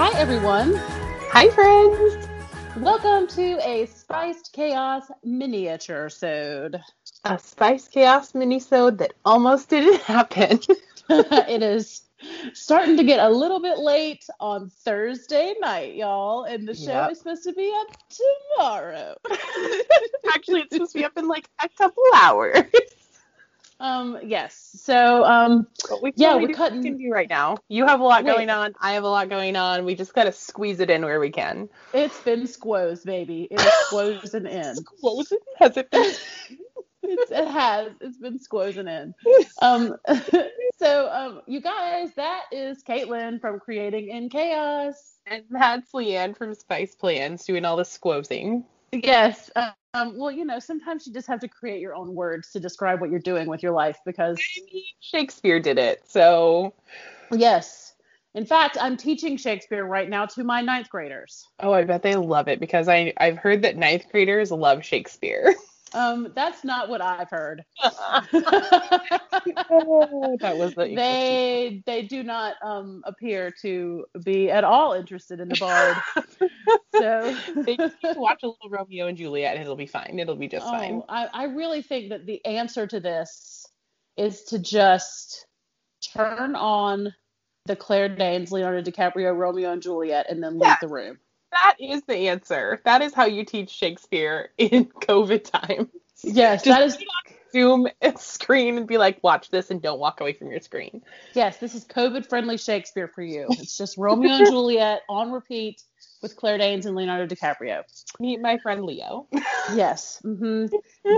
Hi, everyone. Hi, friends. Welcome to a Spiced Chaos miniature sode. A Spiced Chaos Mini minisode that almost didn't happen. it is starting to get a little bit late on Thursday night, y'all, and the show Yep. is supposed to be up tomorrow. Actually, it's supposed to be up in like a couple hours. Um, yes. So, um, we Yeah, we're do what cutting- we can do right now. You have a lot Wait. going on. I have a lot going on. We just gotta squeeze it in where we can. it's been squoze, baby. It is squozing in. What was it? Has it been? It's, it has. It's been squozing in. Um, so, um, you guys, that is Caitlin from Creating in Chaos. and that's Leanne from Spice Plans doing all the squozing. Yes. Um, well, you know, sometimes you just have to create your own words to describe what you're doing with your life because, Shakespeare did it, so yes. In fact, I'm teaching Shakespeare right now to my ninth graders. oh, I bet they love it because I I've heard that ninth graders love Shakespeare. Um, that's not what I've heard. oh, that was the they they do not um, appear to be at all interested in the bard. so they just watch a little Romeo and Juliet and it'll be fine. It'll be just fine. Oh, I, I really think that the answer to this is to just turn on the Claire Danes, Leonardo DiCaprio, Romeo and Juliet, and then leave Yeah. the room. That is the answer. That is how you teach Shakespeare in COVID time. Yes, Just that is Zoom screen and be like, watch this and don't walk away from your screen. yes, this is COVID friendly Shakespeare for you. It's just Romeo and Juliet on repeat with Claire Danes and Leonardo DiCaprio. Meet my friend Leo. Yes. hmm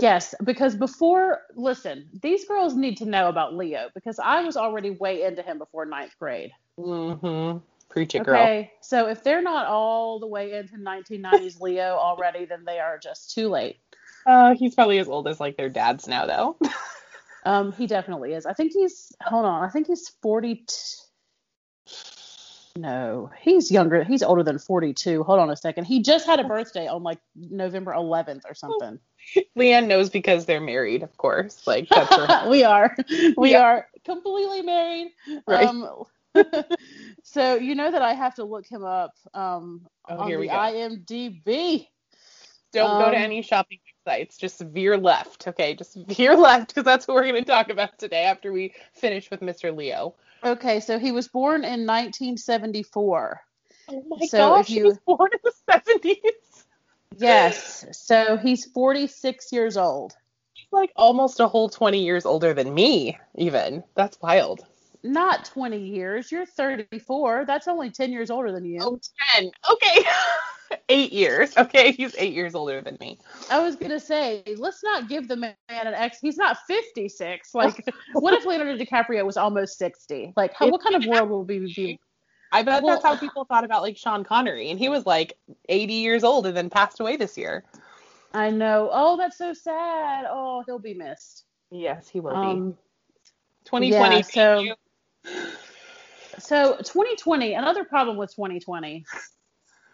Yes, because before, listen, these girls need to know about Leo because I was already way into him before ninth grade. mm-hmm. Preach it, girl. Okay, so if they're not all the way into 1990s Leo already, then they are just too late. Uh, he's probably as old as like their dads now, though. Um, he definitely is. I think he's. Hold on. I think he's 40. No, he's younger. He's older than 42. Hold on a second. He just had a birthday on like November 11th or something. Leanne knows because they're married, of course. Like that's her. we are. We Yeah. are completely married. Right. Um, so you know that I have to look him up um, Oh, on the go. IMDb. Don't go to Um, any shopping sites. Just veer left, okay? Just veer left because that's what we're going to talk about today after we finish with Mr. Leo. Okay, so he was born in 1974. Oh my So gosh, if he was born in the seventies. Yes, so he's 46 years old. He's like almost a whole twenty years older than me. Even that's wild. Not 20 years. You're 34. That's only 10 years older than you. Oh, 10. Okay. eight years. Okay, he's eight years older than me. I was gonna say, let's not give the man an X. He's not 56. Like, what if Leonardo DiCaprio was almost 60? Like, how, what kind of world will we be? I bet Well- that's how people thought about like Sean Connery, and he was like 80 years old and then passed away this year. I know. Oh, that's so sad. Oh, he'll be missed. Yes, he will Um, be. 2020. yeah, so-. So 2020. Another problem with 2020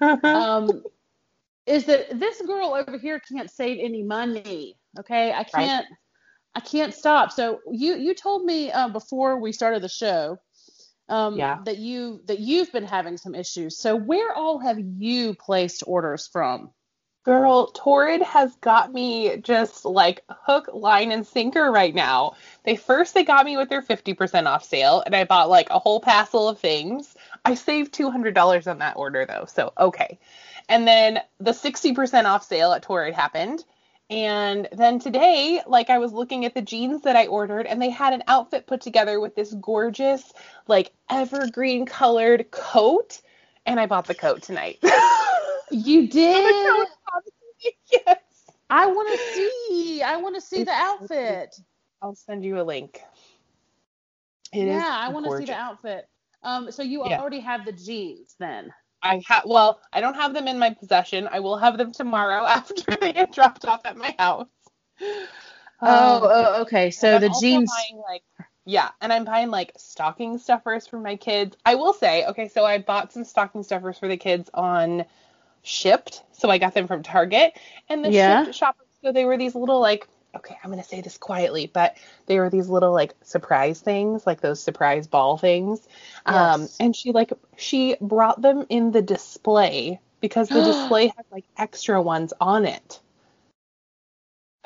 um, is that this girl over here can't save any money. Okay, I can't. I can't stop. So you you told me uh, before we started the show um, Yeah. that you that you've been having some issues. So where all have you placed orders from? Girl, Torrid has got me just like hook, line, and sinker right now. They first they got me with their 50% off sale, and I bought like a whole passel of things. I saved $200 on that order though, so okay. And then the 60% off sale at Torrid happened. And then today, like I was looking at the jeans that I ordered, and they had an outfit put together with this gorgeous, like evergreen colored coat. And I bought the coat tonight. You did. yes. I want to see. I want to see the outfit. I'll send you a link. It yeah, I want to see the outfit. Um, so you yeah. already have the jeans then? I have. Well, I don't have them in my possession. I will have them tomorrow after they get dropped off at my house. Oh, um, oh okay. So the jeans. Buying, like, yeah, and I'm buying like stocking stuffers for my kids. I will say, okay, so I bought some stocking stuffers for the kids on Shipt, so I got them from Target, and the yeah. Shipt shoppers. So they were these little like okay, I'm going to say this quietly, but they were these little like surprise things, like those surprise ball things. Um, yes. Um, and she like she brought them in the display because the display had like extra ones on it.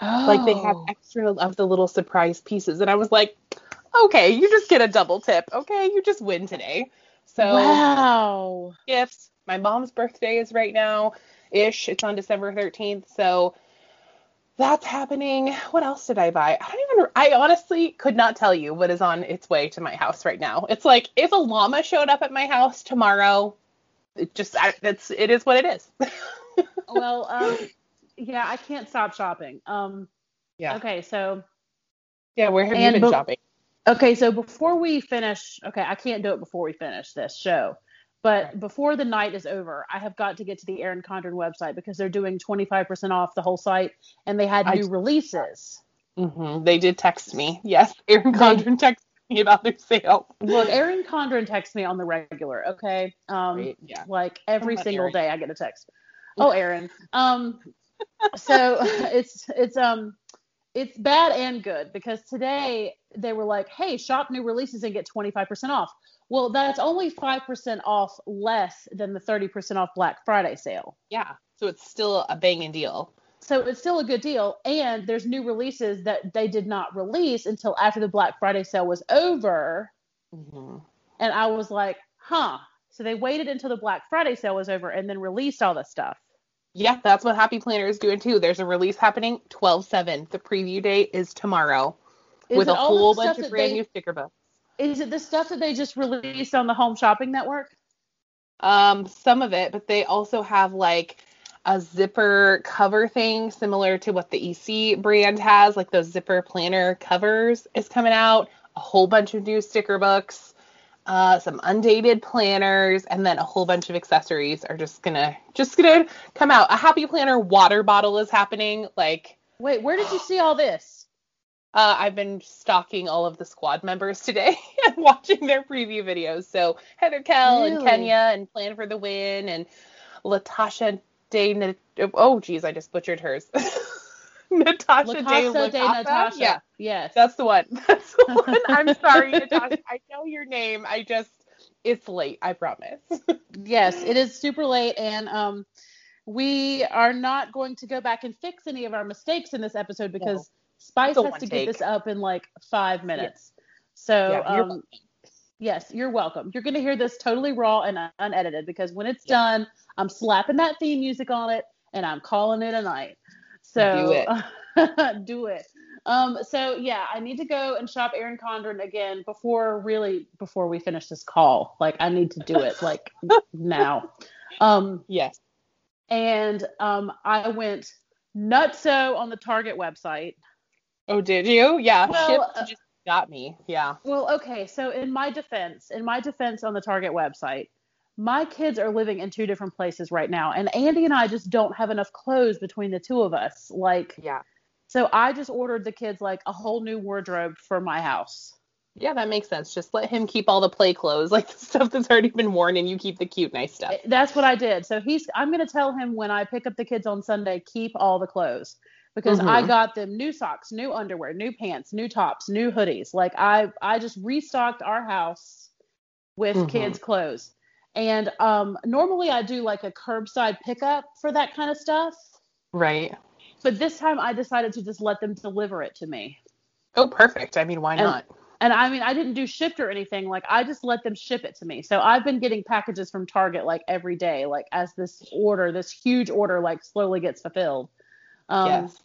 Oh. Like they have oh. extra of the little surprise pieces. And I was like, okay, you just get a double tip. Okay, you just win today. So wow. Gifts. My mom's birthday is right now ish. It's on December 13th. So that's happening. What else did I buy? I don't even. I honestly could not tell you what is on its way to my house right now. It's like if a llama showed up at my house tomorrow, it just it's it is what it is. well, um, yeah, I can't stop shopping. Um, yeah. Okay, so. Yeah, where have you been be- shopping? Okay, so before we finish, okay, I can't do it before we finish this show. But before the night is over, I have got to get to the Erin Condren website because they're doing 25% off the whole site and they had new I, releases. Mm-hmm. They did text me. Yes, Erin Condren texted me about their sale. Look, Erin Condren texts me on the regular, okay? Um, right, yeah. Like every single Erin. day I get a text. Oh, Erin. Um, so it's, it's, um, it's bad and good because today they were like, hey, shop new releases and get 25% off. Well, that's only 5% off less than the 30% off Black Friday sale. Yeah. So it's still a banging deal. So it's still a good deal. And there's new releases that they did not release until after the Black Friday sale was over. Mm-hmm. And I was like, huh. So they waited until the Black Friday sale was over and then released all the stuff. Yeah, that's what Happy Planner is doing too. There's a release happening 12 7. The preview date is tomorrow is with a whole bunch of brand they, new sticker books. Is it the stuff that they just released on the Home Shopping Network? Um, some of it, but they also have like a zipper cover thing similar to what the EC brand has, like those zipper planner covers is coming out. A whole bunch of new sticker books, uh, some undated planners, and then a whole bunch of accessories are just gonna just gonna come out. A happy planner water bottle is happening. Like, wait, where did you see all this? Uh, I've been stalking all of the squad members today and watching their preview videos. So Heather Kell really? and Kenya and Plan for the Win and Latasha Day. Oh, geez, I just butchered hers. Natasha Day, Day Natasha. Yeah, yes, that's the one. That's the one. I'm sorry, Natasha. I know your name. I just it's late. I promise. yes, it is super late, and um, we are not going to go back and fix any of our mistakes in this episode because. Spice has to take. get this up in like five minutes. Yes. So, yeah, you're um, yes, you're welcome. You're going to hear this totally raw and unedited because when it's done, I'm slapping that theme music on it and I'm calling it a night. So, do it. do it. Um, so yeah, I need to go and shop Erin Condren again before really before we finish this call. Like I need to do it like now. Um, yes. And um, I went nutso on the Target website. Oh, did you? Yeah. Well, uh, just got me. Yeah. Well, okay. So in my defense, in my defense on the Target website, my kids are living in two different places right now, and Andy and I just don't have enough clothes between the two of us. Like, yeah. So I just ordered the kids like a whole new wardrobe for my house. Yeah, that makes sense. Just let him keep all the play clothes, like the stuff that's already been worn, and you keep the cute, nice stuff. That's what I did. So he's. I'm gonna tell him when I pick up the kids on Sunday, keep all the clothes because mm-hmm. I got them new socks, new underwear, new pants, new tops, new hoodies. Like I I just restocked our house with mm-hmm. kids clothes. And um normally I do like a curbside pickup for that kind of stuff. Right. But this time I decided to just let them deliver it to me. Oh, perfect. I mean, why and, not? And I mean, I didn't do shipped or anything. Like I just let them ship it to me. So I've been getting packages from Target like every day, like as this order, this huge order, like slowly gets fulfilled. Um, yes.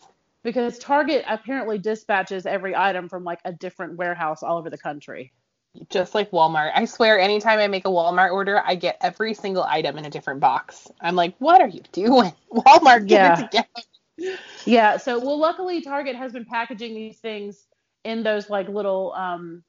Because Target apparently dispatches every item from like a different warehouse all over the country. Just like Walmart. I swear, anytime I make a Walmart order, I get every single item in a different box. I'm like, what are you doing? Walmart, get yeah. it together. Yeah. So, well, luckily Target has been packaging these things in those like little um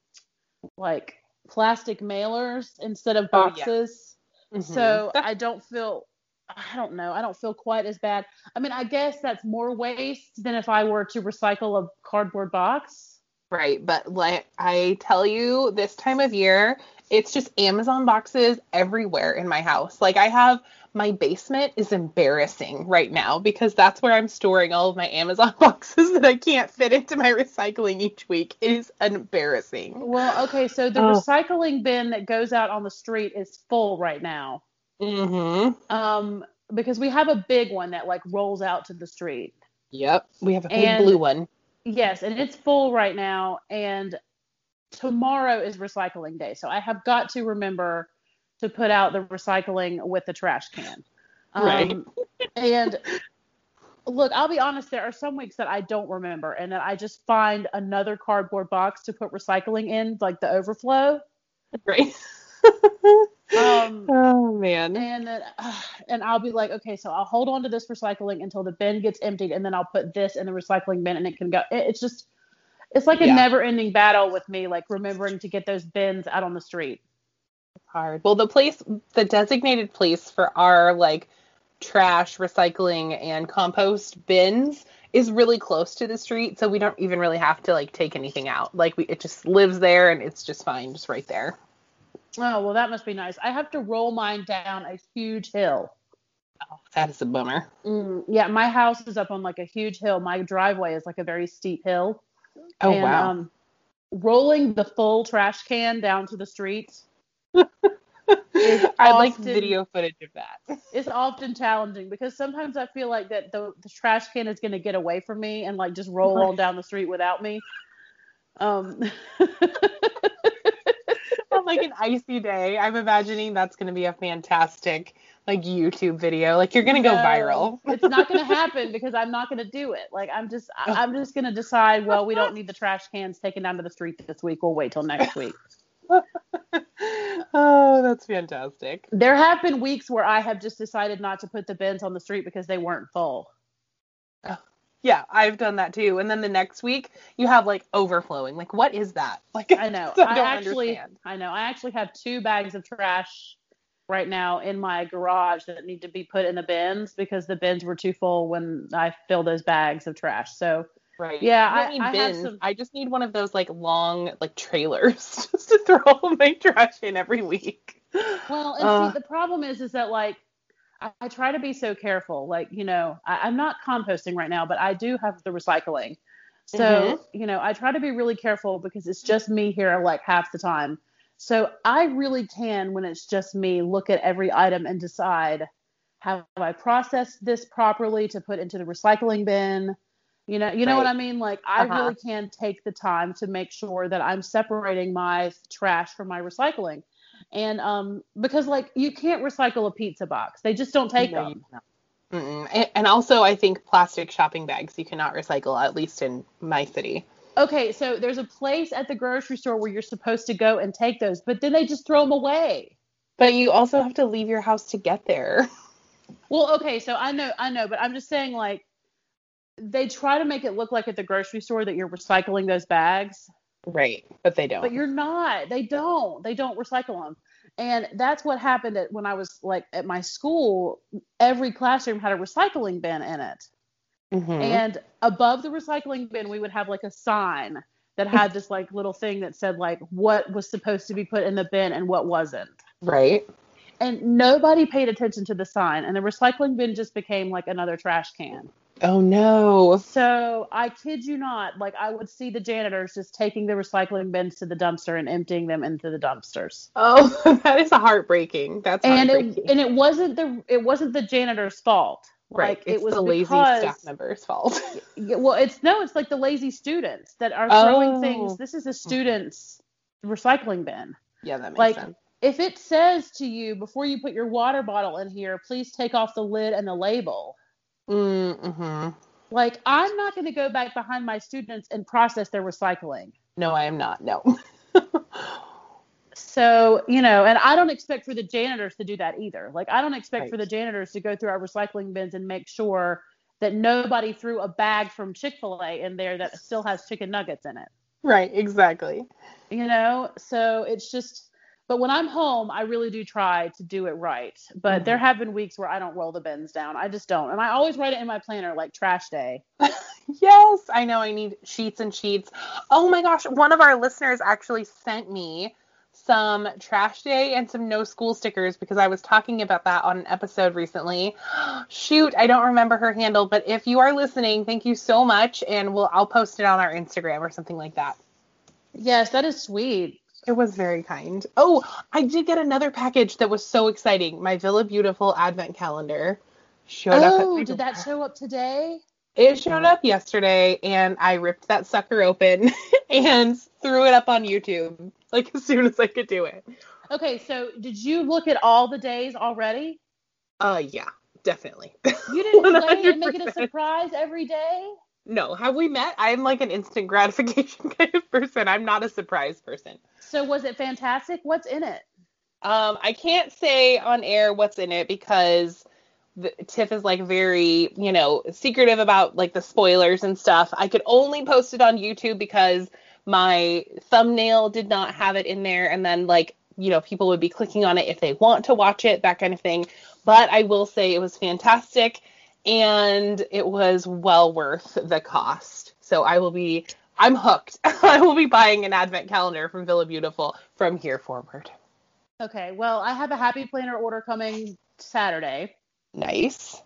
like plastic mailers instead of Oh, yeah. boxes. Mhm. So I don't feel I don't know. I don't feel quite as bad. I mean, I guess that's more waste than if I were to recycle a cardboard box. Right, but like I tell you, this time of year, it's just Amazon boxes everywhere in my house. Like I have my basement is embarrassing right now because that's where I'm storing all of my Amazon boxes that I can't fit into my recycling each week. It is embarrassing. Well, okay, so the Oh. recycling bin that goes out on the street is full right now. Mm-hmm. Um, because we have a big one that like rolls out to the street. Yep. We have a big And- blue one. Yes, and it's full right now. And tomorrow is recycling day, so I have got to remember to put out the recycling with the trash can. Right. Um, and look, I'll be honest, there are some weeks that I don't remember, and that I just find another cardboard box to put recycling in, like the overflow. Right. Um, oh man. and then uh, and I'll be like, okay, so I'll hold on to this recycling until the bin gets emptied, and then I'll put this in the recycling bin, and it can go. it- it's just, it's like a Yeah. never-ending battle with me, like remembering to get those bins out on the street. It's hard. Well, the place, the designated place for our like trash, recycling, and compost bins is really close to the street, so we don't even really have to like take anything out. Like we, it just lives there, and it's just fine, just right there. Oh well, that must be nice. I have to roll mine down a huge hill. Oh, that is a bummer. Mm, yeah, my house is up on like a huge hill. My driveway is like a very steep hill. Oh and, wow. Um, rolling the full trash can down to the street I'd like video footage of that. it's often challenging because sometimes I feel like that the, the trash can is going to get away from me and like just roll on down the street without me. Um, like an icy day, I'm imagining that's going to be a fantastic like YouTube video. Like you're going to go viral. it's not going to happen because I'm not going to do it. Like I'm just I'm just going to decide. Well, we don't need the trash cans taken down to the street this week. We'll wait till next week. oh, that's fantastic. There have been weeks where I have just decided not to put the bins on the street because they weren't full. Oh. Yeah, I've done that too. And then the next week you have like overflowing. Like what is that? Like I know. I I, actually, understand. I know. I actually have two bags of trash right now in my garage that need to be put in the bins because the bins were too full when I filled those bags of trash. So Right. Yeah, I I- need I have bins. some- I just need one of those like long like trailers just to throw all my trash in every week. Well, and Uh. see, the problem is, is that like I, I try to be so careful. Like, you know, I, I'm not composting right now, but I do have the recycling. So, Mhm. you know, I try to be really careful because it's just me here like half the time. So I really can, when it's just me, look at every item and decide have I processed this properly to put into the recycling bin? You know, you know what I mean? Like I Uh-huh. really can take the time to make sure that I'm separating my trash from my recycling. And um because like you can't recycle a pizza box. They just don't take No, them. And- And also, I think plastic shopping bags you cannot recycle, at least in my city. Okay, so there's a place at the grocery store where you're supposed to go and take those, but then they just throw them away. But you also have to leave your house to get there. Well, okay, so I know, I know, but I'm just saying, like, they try to make it look like at the grocery store that you're recycling those bags, Right. But they don't. but you're not. They don't. They don't recycle them. And that's what happened at, when I was like at my school. Every classroom had a recycling bin in it, Mhm. and above the recycling bin, we would have like a sign that had this like little thing that said like what was supposed to be put in the bin and what wasn't. right. And nobody paid attention to the sign, and the recycling bin just became like another trash can. Oh no. So I kid you not, like I would see the janitors just taking the recycling bins to the dumpster and emptying them into the dumpsters. Oh, that is heartbreaking. That's And heartbreaking. it and it wasn't the it wasn't the janitor's fault. right. Like it's it was the lazy because, staff member's fault. Well, it's no, it's like the lazy students that are throwing Oh. things. This is a student's recycling bin. yeah, that makes Like, sense. If it says to you before you put your water bottle in here, please take off the lid and the label. Mm-hmm. Like I'm not going to go back behind my students and process their recycling. No, I am not. No. So, you know, and I don't expect for the janitors to do that either. Like, I don't expect Right. for the janitors to go through our recycling bins and make sure that nobody threw a bag from Chick-fil-A in there that still has chicken nuggets in it. Right, exactly. You know, so it's just but when I'm home, I really do try to do it right. But mm-hmm. there have been weeks where I don't roll the bins down. I just don't. And I always write it in my planner like trash day. yes, I know I need sheets and sheets. Oh my gosh, one of our listeners actually sent me some trash day and some no school stickers because I was talking about that on an episode recently. Shoot, I don't remember her handle, but if you are listening, thank you so much and we'll I'll post it on our Instagram or something like that. Yes, that is sweet. It was very kind. Oh, I did get another package that was so exciting. My Villa Beautiful advent calendar showed oh, up. Oh, did that show up today? It showed up yesterday, and I ripped that sucker open and threw it up on YouTube like as soon as I could do it. Okay, so did you look at all the days already? Uh, yeah, definitely. You didn't delay and make it a surprise every day? No, have we met? I'm like an instant gratification kind of person. I'm not a surprise person. So was it fantastic? What's in it? Um, I can't say on air what's in it because the, Tiff is like very, you know, secretive about like the spoilers and stuff. I could only post it on YouTube because my thumbnail did not have it in there, and then like you know people would be clicking on it if they want to watch it, that kind of thing. But I will say it was fantastic, and it was well worth the cost. So I will be I'm hooked. I will be buying an advent calendar from Villa Beautiful from here forward. Okay, well, I have a happy planner order coming Saturday. Nice.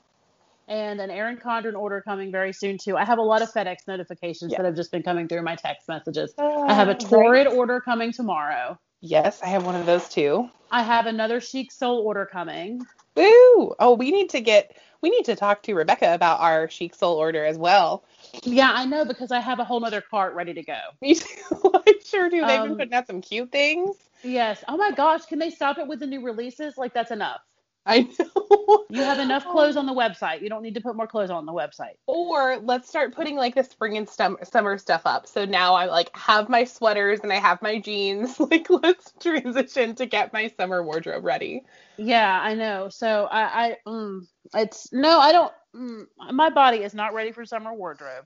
And an Erin Condren order coming very soon too. I have a lot of FedEx notifications yeah. that have just been coming through my text messages. Uh, I have a Torrid right. order coming tomorrow. Yes, I have one of those too. I have another Chic Soul order coming. Woo! Oh, we need to get we need to talk to Rebecca about our Chic Soul order as well. Yeah, I know because I have a whole other cart ready to go. Me too. I sure do. They've um, been putting out some cute things. Yes. Oh my gosh, can they stop it with the new releases? Like that's enough. I know. you have enough clothes on the website. You don't need to put more clothes on the website. Or let's start putting like the spring and summer stuff up. So now I like have my sweaters and I have my jeans. Like let's transition to get my summer wardrobe ready. Yeah, I know. So I, I mm, it's no, I don't. Mm, my body is not ready for summer wardrobe.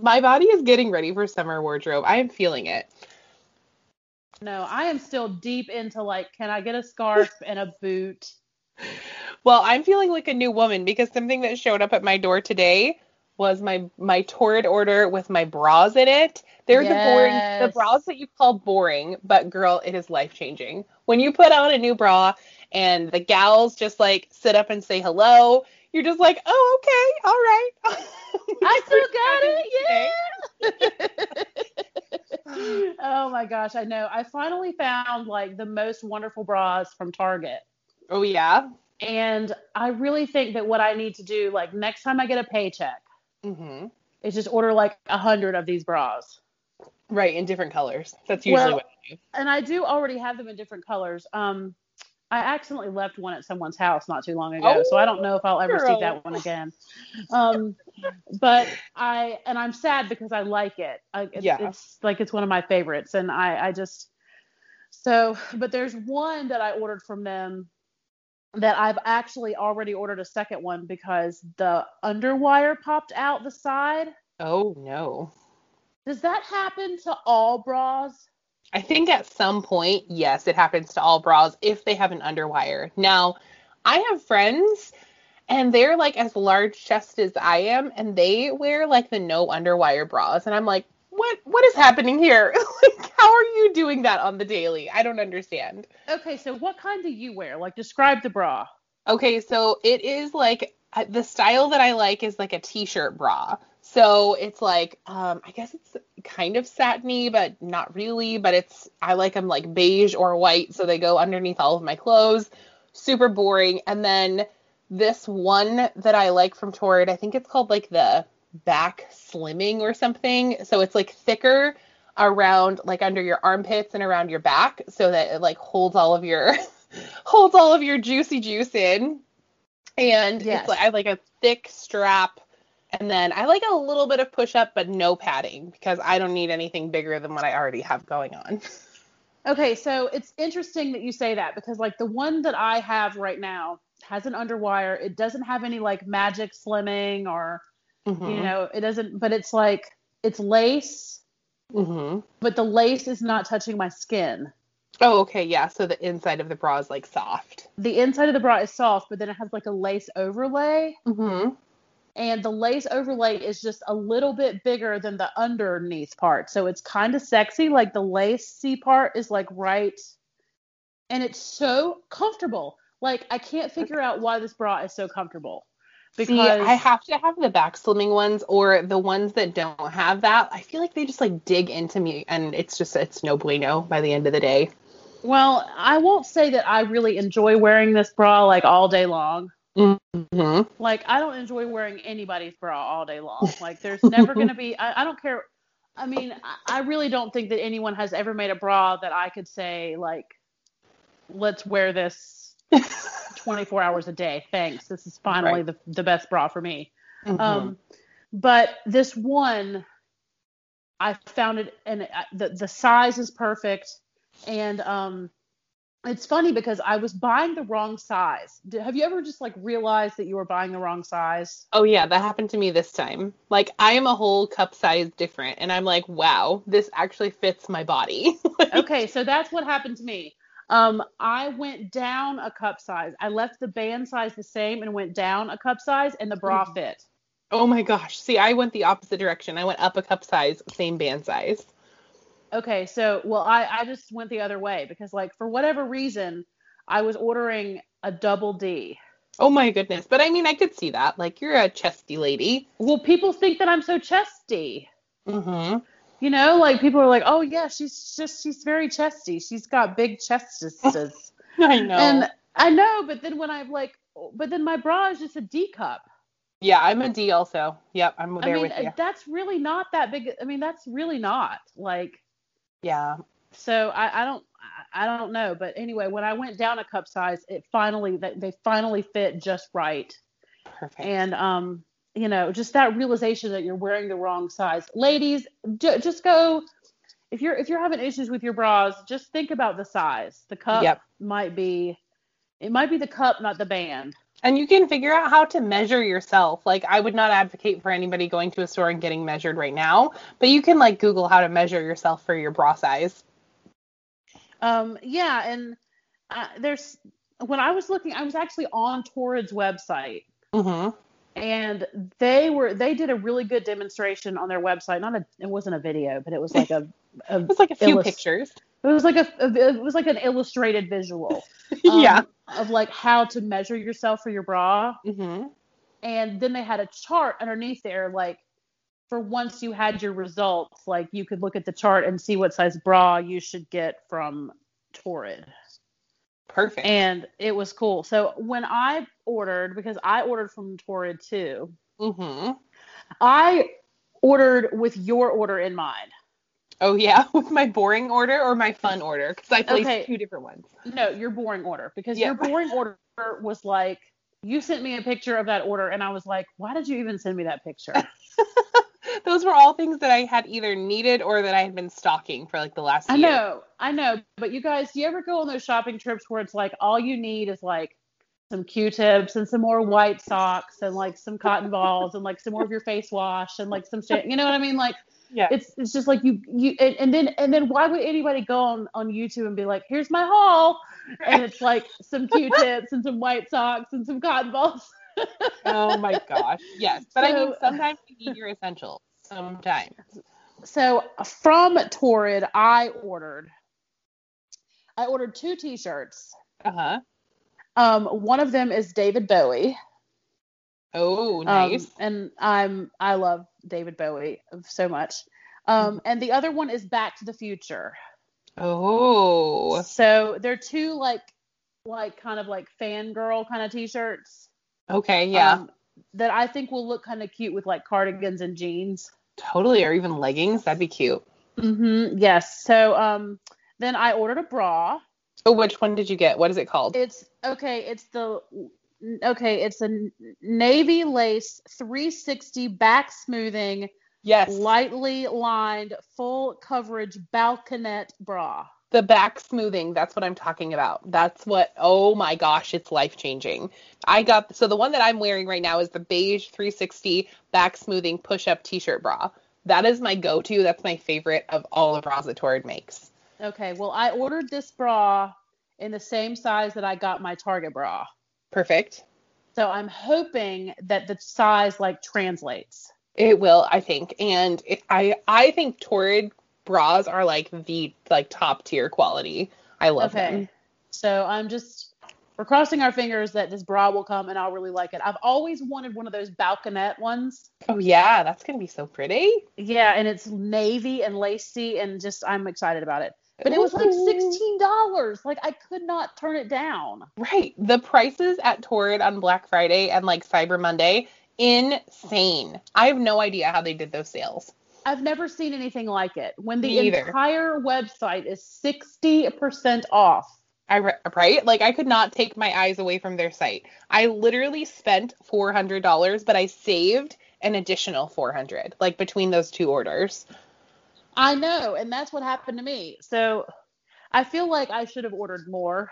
My body is getting ready for summer wardrobe. I am feeling it. No, I am still deep into like, can I get a scarf and a boot? Well, I'm feeling like a new woman because something that showed up at my door today was my my Torrid order with my bras in it. They're yes. the boring the bras that you call boring, but girl, it is life changing. When you put on a new bra and the gals just like sit up and say hello, you're just like, oh okay, all right. I still got it, yeah. oh my gosh, I know. I finally found like the most wonderful bras from Target. Oh yeah. And I really think that what I need to do, like next time I get a paycheck, mm-hmm. is just order like a hundred of these bras. Right, in different colors. That's usually well, what I do. And I do already have them in different colors. Um, I accidentally left one at someone's house not too long ago, oh, so I don't know if I'll ever girl. see that one again. Um, but I and I'm sad because I like it. I, it yeah. It's like it's one of my favorites, and I I just so. But there's one that I ordered from them that I've actually already ordered a second one because the underwire popped out the side. Oh no. Does that happen to all bras? I think at some point, yes, it happens to all bras if they have an underwire. Now, I have friends and they're like as large chest as I am and they wear like the no underwire bras and I'm like, "What what is happening here? like how are you doing that on the daily? I don't understand." Okay, so what kind do you wear? Like describe the bra. Okay, so it is like the style that I like is like a t-shirt bra. So it's like, um, I guess it's kind of satiny, but not really. But it's I like them like beige or white, so they go underneath all of my clothes. Super boring. And then this one that I like from Torrid, I think it's called like the back slimming or something. So it's like thicker around like under your armpits and around your back, so that it like holds all of your holds all of your juicy juice in. And yes. it's like I like a thick strap and then I like a little bit of push up, but no padding because I don't need anything bigger than what I already have going on. okay, so it's interesting that you say that because like the one that I have right now has an underwire. It doesn't have any like magic slimming or Mhm. You know, it doesn't, but it's like it's lace, Mhm. but the lace is not touching my skin. Oh, okay, yeah. So the inside of the bra is like soft. The inside of the bra is soft, but then it has like a lace overlay, Mhm. and the lace overlay is just a little bit bigger than the underneath part. So it's kind of sexy. Like the lacy part is like right, and it's so comfortable. Like I can't figure out why this bra is so comfortable. Because See, I have to have the back slimming ones or the ones that don't have that. I feel like they just like dig into me and it's just it's no bueno by the end of the day. well, I won't say that I really enjoy wearing this bra like all day long. Mhm. Like I don't enjoy wearing anybody's bra all day long. Like there's never gonna be. I, I don't care. I mean, I, I really don't think that anyone has ever made a bra that I could say like, let's wear this 24 hours a day. Thanks. This is finally Right. the the best bra for me. Mhm. Um, but this one, I found it, and I- the the size is perfect, and um, it's funny because I was buying the wrong size. Have you ever just like realized that you were buying the wrong size? Oh yeah, that happened to me this time. Like I am a whole cup size different and I'm like, wow, this actually fits my body. okay, so that's what happened to me. Um, I went down a cup size. I left the band size the same and went down a cup size, and the bra Mhm. fit. oh my gosh. See, I went the opposite direction. I went up a cup size, same band size. Okay, so well, I I just went the other way because like for whatever reason, I was ordering a double D. Oh my goodness. But I mean, I could see that. Like you're a chesty lady. Well, people think that I'm so chesty. Mm Mhm. You know, like people are like, "Oh yeah, she's just she's very chesty. She's got big chests." I know. and I know, but then when I'm like, but then my bra is just a D cup. yeah, I'm a D also. Yep, I'm I mean, with you. that's really not that big. I mean, that's really not like. Yeah. So I, I don't I don't know, but anyway, when I went down a cup size, it finally they finally fit just right. Perfect. and um you know just that realization that you're wearing the wrong size ladies j- just go if you're if you're having issues with your bras just think about the size the cup Yep. might be it might be the cup not the band And you can figure out how to measure yourself. Like I would not advocate for anybody going to a store and getting measured right now, but you can like Google how to measure yourself for your bra size. um yeah and uh, there's when i was looking i was actually on torrid's website Mhm. And they were they did a really good demonstration on their website not a it wasn't a video but it was like a, a It was like a few Illus- pictures. it was like a it was like an illustrated visual um, yeah. of like how to measure yourself for your bra Mhm. and then they had a chart underneath there like for once you had your results like you could look at the chart and see what size bra you should get from torrid Perfect. and it was cool so when i ordered because i ordered from torrid too mhm. i ordered with your order in mind Oh yeah, with my boring order or my fun order because I placed Okay. two different ones. no your boring order because Yeah. your boring order was like you sent me a picture of that order and i was like why did you even send me that picture Those were all things that I had either needed or that I had been stalking for like the last I year. know, I know. But you guys, do you ever go on those shopping trips where it's like all you need is like some Q-tips and some more white socks and like some cotton balls and like some more of your face wash and like some shit. You know what I mean? Like Yeah. it's it's just like you you and, and then and then why would anybody go on on YouTube and be like, here's my haul, and it's like some Q-tips and some white socks and some cotton balls. oh my gosh. Yes. But I mean sometimes you need your essentials. Sometimes. So from Torrid, I ordered. I ordered two T-shirts. Uh-huh. Um, one of them is David Bowie. Oh, Um, nice. and I'm I love David Bowie so much. Um, and the other one is Back to the Future. oh. So they're two like like kind of like fangirl kind of t-shirts. Okay, yeah. um, that I think will look kind of cute with like cardigans and jeans. Totally. Or even leggings. That'd be cute. Mm-hmm. Yes. So um, then I ordered a bra. Oh, which one did you get? What is it called? It's okay. It's the okay. It's a navy lace 360 back smoothing, yes. lightly lined, full coverage balconette bra. The back smoothing, that's what I'm talking about. That's what, oh my gosh, it's life changing. I got, so the one that I'm wearing right now is the beige 360 back smoothing push up t shirt bra. That is my go to. That's my favorite of all the bras that Torrid makes. Okay, well, I ordered this bra in the same size that I got my Target bra. Perfect. So I'm hoping that the size like translates. It will, I think. And it, I I think Torrid bras are like the like top tier quality. I love Okay. them. So I'm just we're crossing our fingers that this bra will come and I'll really like it. I've always wanted one of those balconette ones. Oh yeah, that's gonna be so pretty. Yeah, and it's navy and lacy and just I'm excited about it. But it was like sixteen dollars. Like I could not turn it down. Right. The prices at Torrid on Black Friday and like Cyber Monday, insane. I have no idea how they did those sales. I've never seen anything like it. When the Me either. entire website is sixty percent off. I re- right? Like I could not take my eyes away from their site. I literally spent four hundred dollars, but I saved an additional four hundred, like between those two orders. I know, and that's what happened to me. So I feel like I should have ordered more.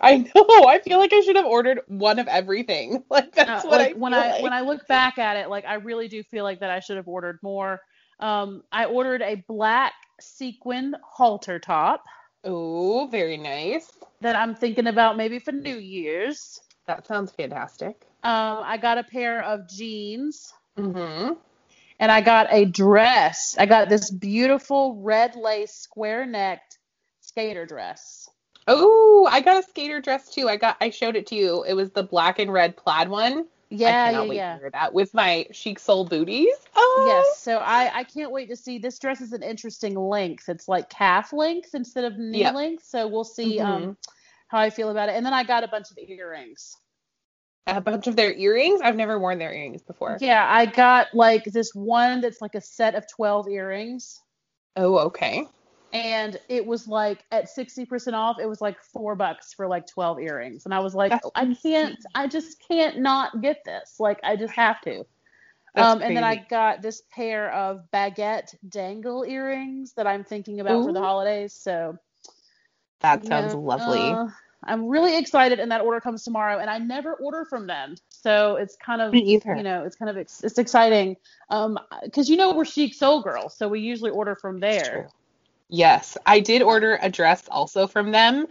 I know. I feel like I should have ordered one of everything. Like that's Uh, what like I when I like. when I look back at it, like I really do feel like that I should have ordered more. Um, I ordered a black sequin halter top Oh, very nice. that I'm thinking about maybe for New Year's. That sounds fantastic. Um, I got a pair of jeans Mm-hmm. and I got a dress. I got this beautiful red lace square necked skater dress. Oh, I got a skater dress too. I got I showed it to you. It was the black and red plaid one. Yeah, yeah, yeah. that with my chic soul booties. Oh, Yes, so I I can't wait to see. This dress is an interesting length. It's like calf length instead of knee Yeah. length. So we'll see um Mhm. how I feel about it. And then I got a bunch of earrings. A bunch of their earrings. I've never worn their earrings before. Yeah, I got like this one that's like a set of 12 earrings. Oh, okay. And it was like at 60% off, it was like four bucks for like 12 earrings. And I was like, I can't, I just can't not get this. Like, I just have to. Um, and then I got this pair of baguette dangle earrings that I'm thinking about for the holidays. So That sounds yeah, lovely. uh, I'm really excited, and that order comes tomorrow. And I never order from them, so it's kind of you know, it's kind of ex- it's exciting. Um, because you know we're chic soul girls, so we usually order from there. Yes, I did order a dress also from them.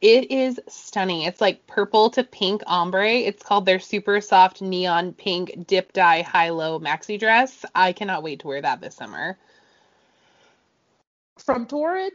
It is stunning. It's like purple to pink ombre. It's called their super soft neon pink dip dye high low maxi dress. I cannot wait to wear that this summer. From Torrid,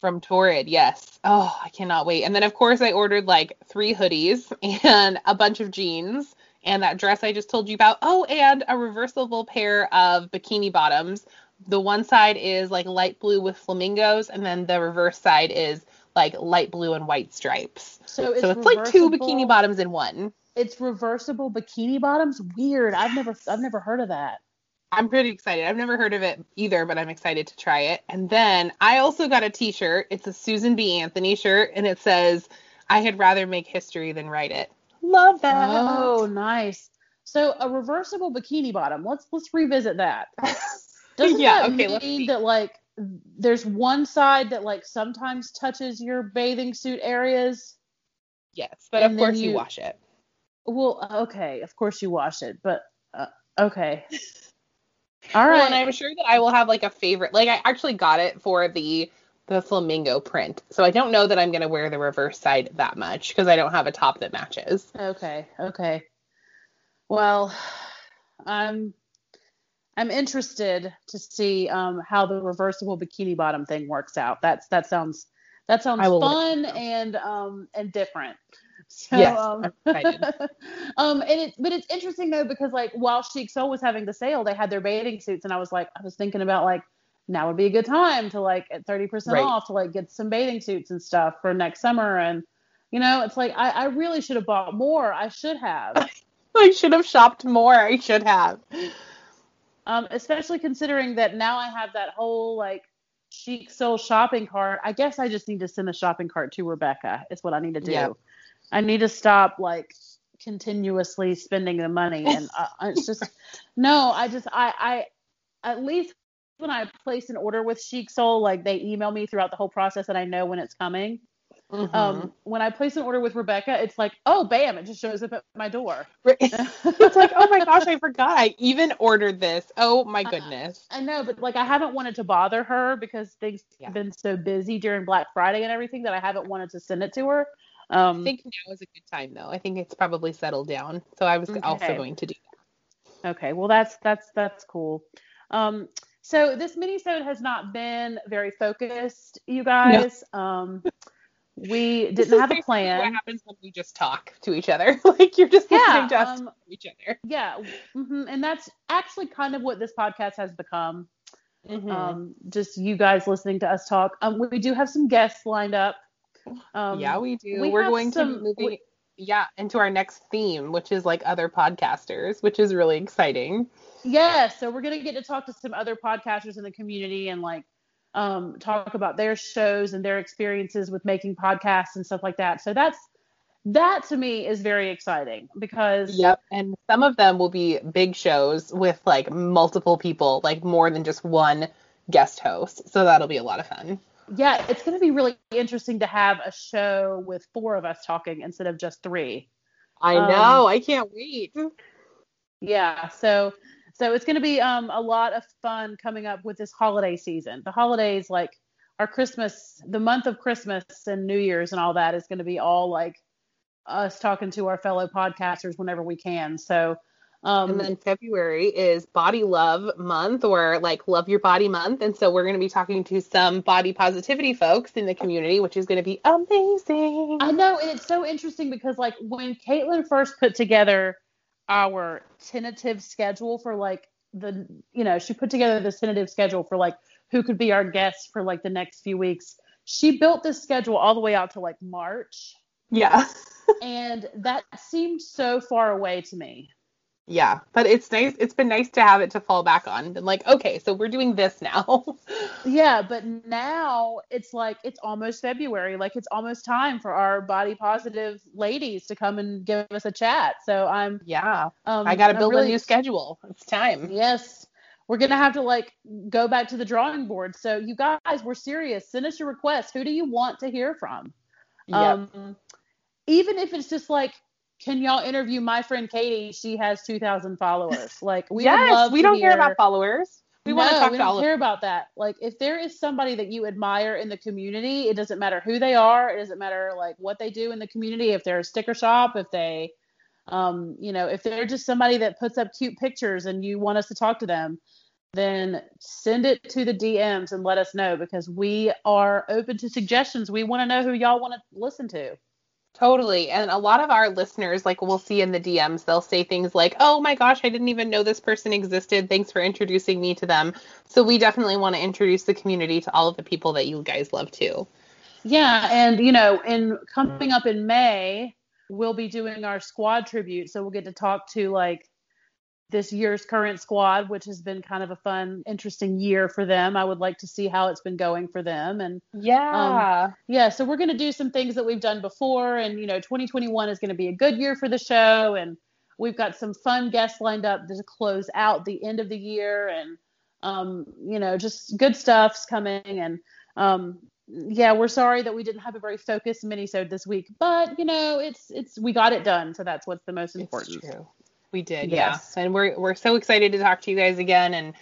From Torrid, yes. Oh, I cannot wait. And then of course I ordered like three hoodies and a bunch of jeans and that dress I just told you about. Oh, and a reversible pair of bikini bottoms. The one side is like light blue with flamingos and then the reverse side is like light blue and white stripes. so it's, so it's like two bikini bottoms in one. It's reversible bikini bottoms. Weird. I've never I've never heard of that. I'm pretty excited. I've never heard of it either, but I'm excited to try it. And then I also got a t-shirt. It's a Susan B. Anthony shirt and it says, I had rather make history than write it. Love that. Oh, nice. So a reversible bikini bottom. Let's let's revisit that. Doesn't Yeah, that okay, mean that like there's one side that like sometimes touches your bathing suit areas? yes, but of course you, you- wash it. Well, okay, of course you wash it, but uh, okay. All right. Well, and I'm sure that I will have like a favorite. Like I actually got it for the the flamingo print. So I don't know that I'm going to wear the reverse side that much because I don't have a top that matches. Okay, okay. Well, I'm I'm interested to see um, how the reversible bikini bottom thing works out. That's that sounds that sounds I will let fun and um and different. So, Yes, um, um, and it, but it's interesting though because like while Chic Soul was having the sale, they had their bathing suits, and I was like, I was thinking about like now would be a good time to like at thirty percent Right. off to like get some bathing suits and stuff for next summer, and you know, it's like I, I really should have bought more. I should have, I should have shopped more. I should have. Um, especially considering that now I have that whole like Chic Soul shopping cart. I guess I just need to send the shopping cart to Rebecca. Is what I need to do. I need to stop like continuously spending the money, and uh, it's just no. I just I I at least when I place an order with Chic Soul, like they email me throughout the whole process and I know when it's coming. Mm-hmm. Um, when I place an order with Rebecca, it's like, oh, bam, it just shows up at my door. it's like, oh my gosh, I forgot. I even ordered this. Oh my goodness. I, I know, but like, I haven't wanted to bother her because things yeah. have been so busy during Black Friday and everything that I haven't wanted to send it to her. Um, I think now is a good time though. I think it's probably settled down. So I was okay. also going to do that. Okay, well that's that's that's cool. Um, so this minisode has not been very focused, you guys. No. Um, we didn't have a plan. What happens when we just talk to each other? like you're just listening to us um, each other. Yeah, mm-hmm. and that's actually kind of what this podcast has become. Mm-hmm. Um, just you guys listening to us talk. Um, we do have some guests lined up. Um, yeah, we do. We are going some, to moving. We, yeah, into our next theme, which is like other podcasters, which is really exciting. Yeah, so we're gonna get to talk to some other podcasters in the community and like um, talk about their shows and their experiences with making podcasts and stuff like that. So that's that to me is very exciting because yep. And some of them will be big shows with like multiple people like more than just one guest host. So that'll be a lot of fun. Yeah it's going to be really interesting to have a show with four of us talking instead of just three. I know. Um, i can't wait. Yeah so so it's going to be um, a lot of fun coming up with this holiday season. The holidays, like our Christmas, the month of Christmas and New Year's and all that, is going to be all like us talking to our fellow podcasters whenever we can. So, um, and then February is Body Love Month or like Love Your Body Month. And so we're going to be talking to some body positivity folks in the community, which is going to be amazing. I know. And it's so interesting because, like, when Caitlin first put together our tentative schedule for like the you know she put together this tentative schedule for like who could be our guests for like the next few weeks. She built this schedule all the way out to like march. Yeah. And that seemed so far away to me yeah, but it's nice. It's been nice to have it to fall back on. And like, okay, so we're doing this now. yeah, but now it's like it's almost February. Like it's almost time for our body positive ladies to come and give us a chat. So I'm yeah. Um, I got to build really, a new schedule. It's time. Yes, we're gonna have to like go back to the drawing board. So you guys, we're serious. Send us your requests. Who do you want to hear from? Yep. Um, even if it's just like can y'all interview my friend Katie? She has 2,000 followers. Like, we yes, we don't hear... care about followers. We no, want to talk we to don't care about that. Like, if there is somebody that you admire in the community, it doesn't matter who they are. It doesn't matter like what they do in the community. If they're a sticker shop, if they, um, you know, if they're just somebody that puts up cute pictures and you want us to talk to them, then send it to the DMs and let us know because we are open to suggestions. We want to know who y'all want to listen to. Totally. And a lot of our listeners, like we'll see in the DMs, they'll say things like, oh my gosh, I didn't even know this person existed. Thanks for introducing me to them. So we definitely want to introduce the community to all of the people that you guys love too. Yeah. And, you know, in coming up in May, we'll be doing our squad tribute. So we'll get to talk to like this year's current squad, which has been kind of a fun, interesting year for them. I would like to see how it's been going for them. And yeah, um, yeah. So we're going to do some things that we've done before, and you know, 2021 is going to be a good year for the show, and we've got some fun guests lined up to close out the end of the year, and um, you know, just good stuff's coming, and um, yeah, we're sorry that we didn't have a very focused minisode this week, but you know, it's it's we got it done, so that's what's the most important. It's true. We did, yes. yeah. And we're we're so excited to talk to you guys again and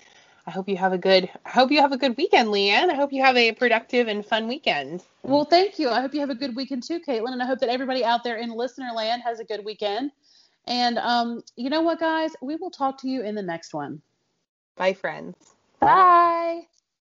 I hope you have a good I hope you have a good weekend, Leanne. I hope you have a productive and fun weekend. Well, thank you. I hope you have a good weekend too, Caitlin, and I hope that everybody out there in listener land has a good weekend. And um, you know what, guys? We will talk to you in the next one. Bye, friends. Bye.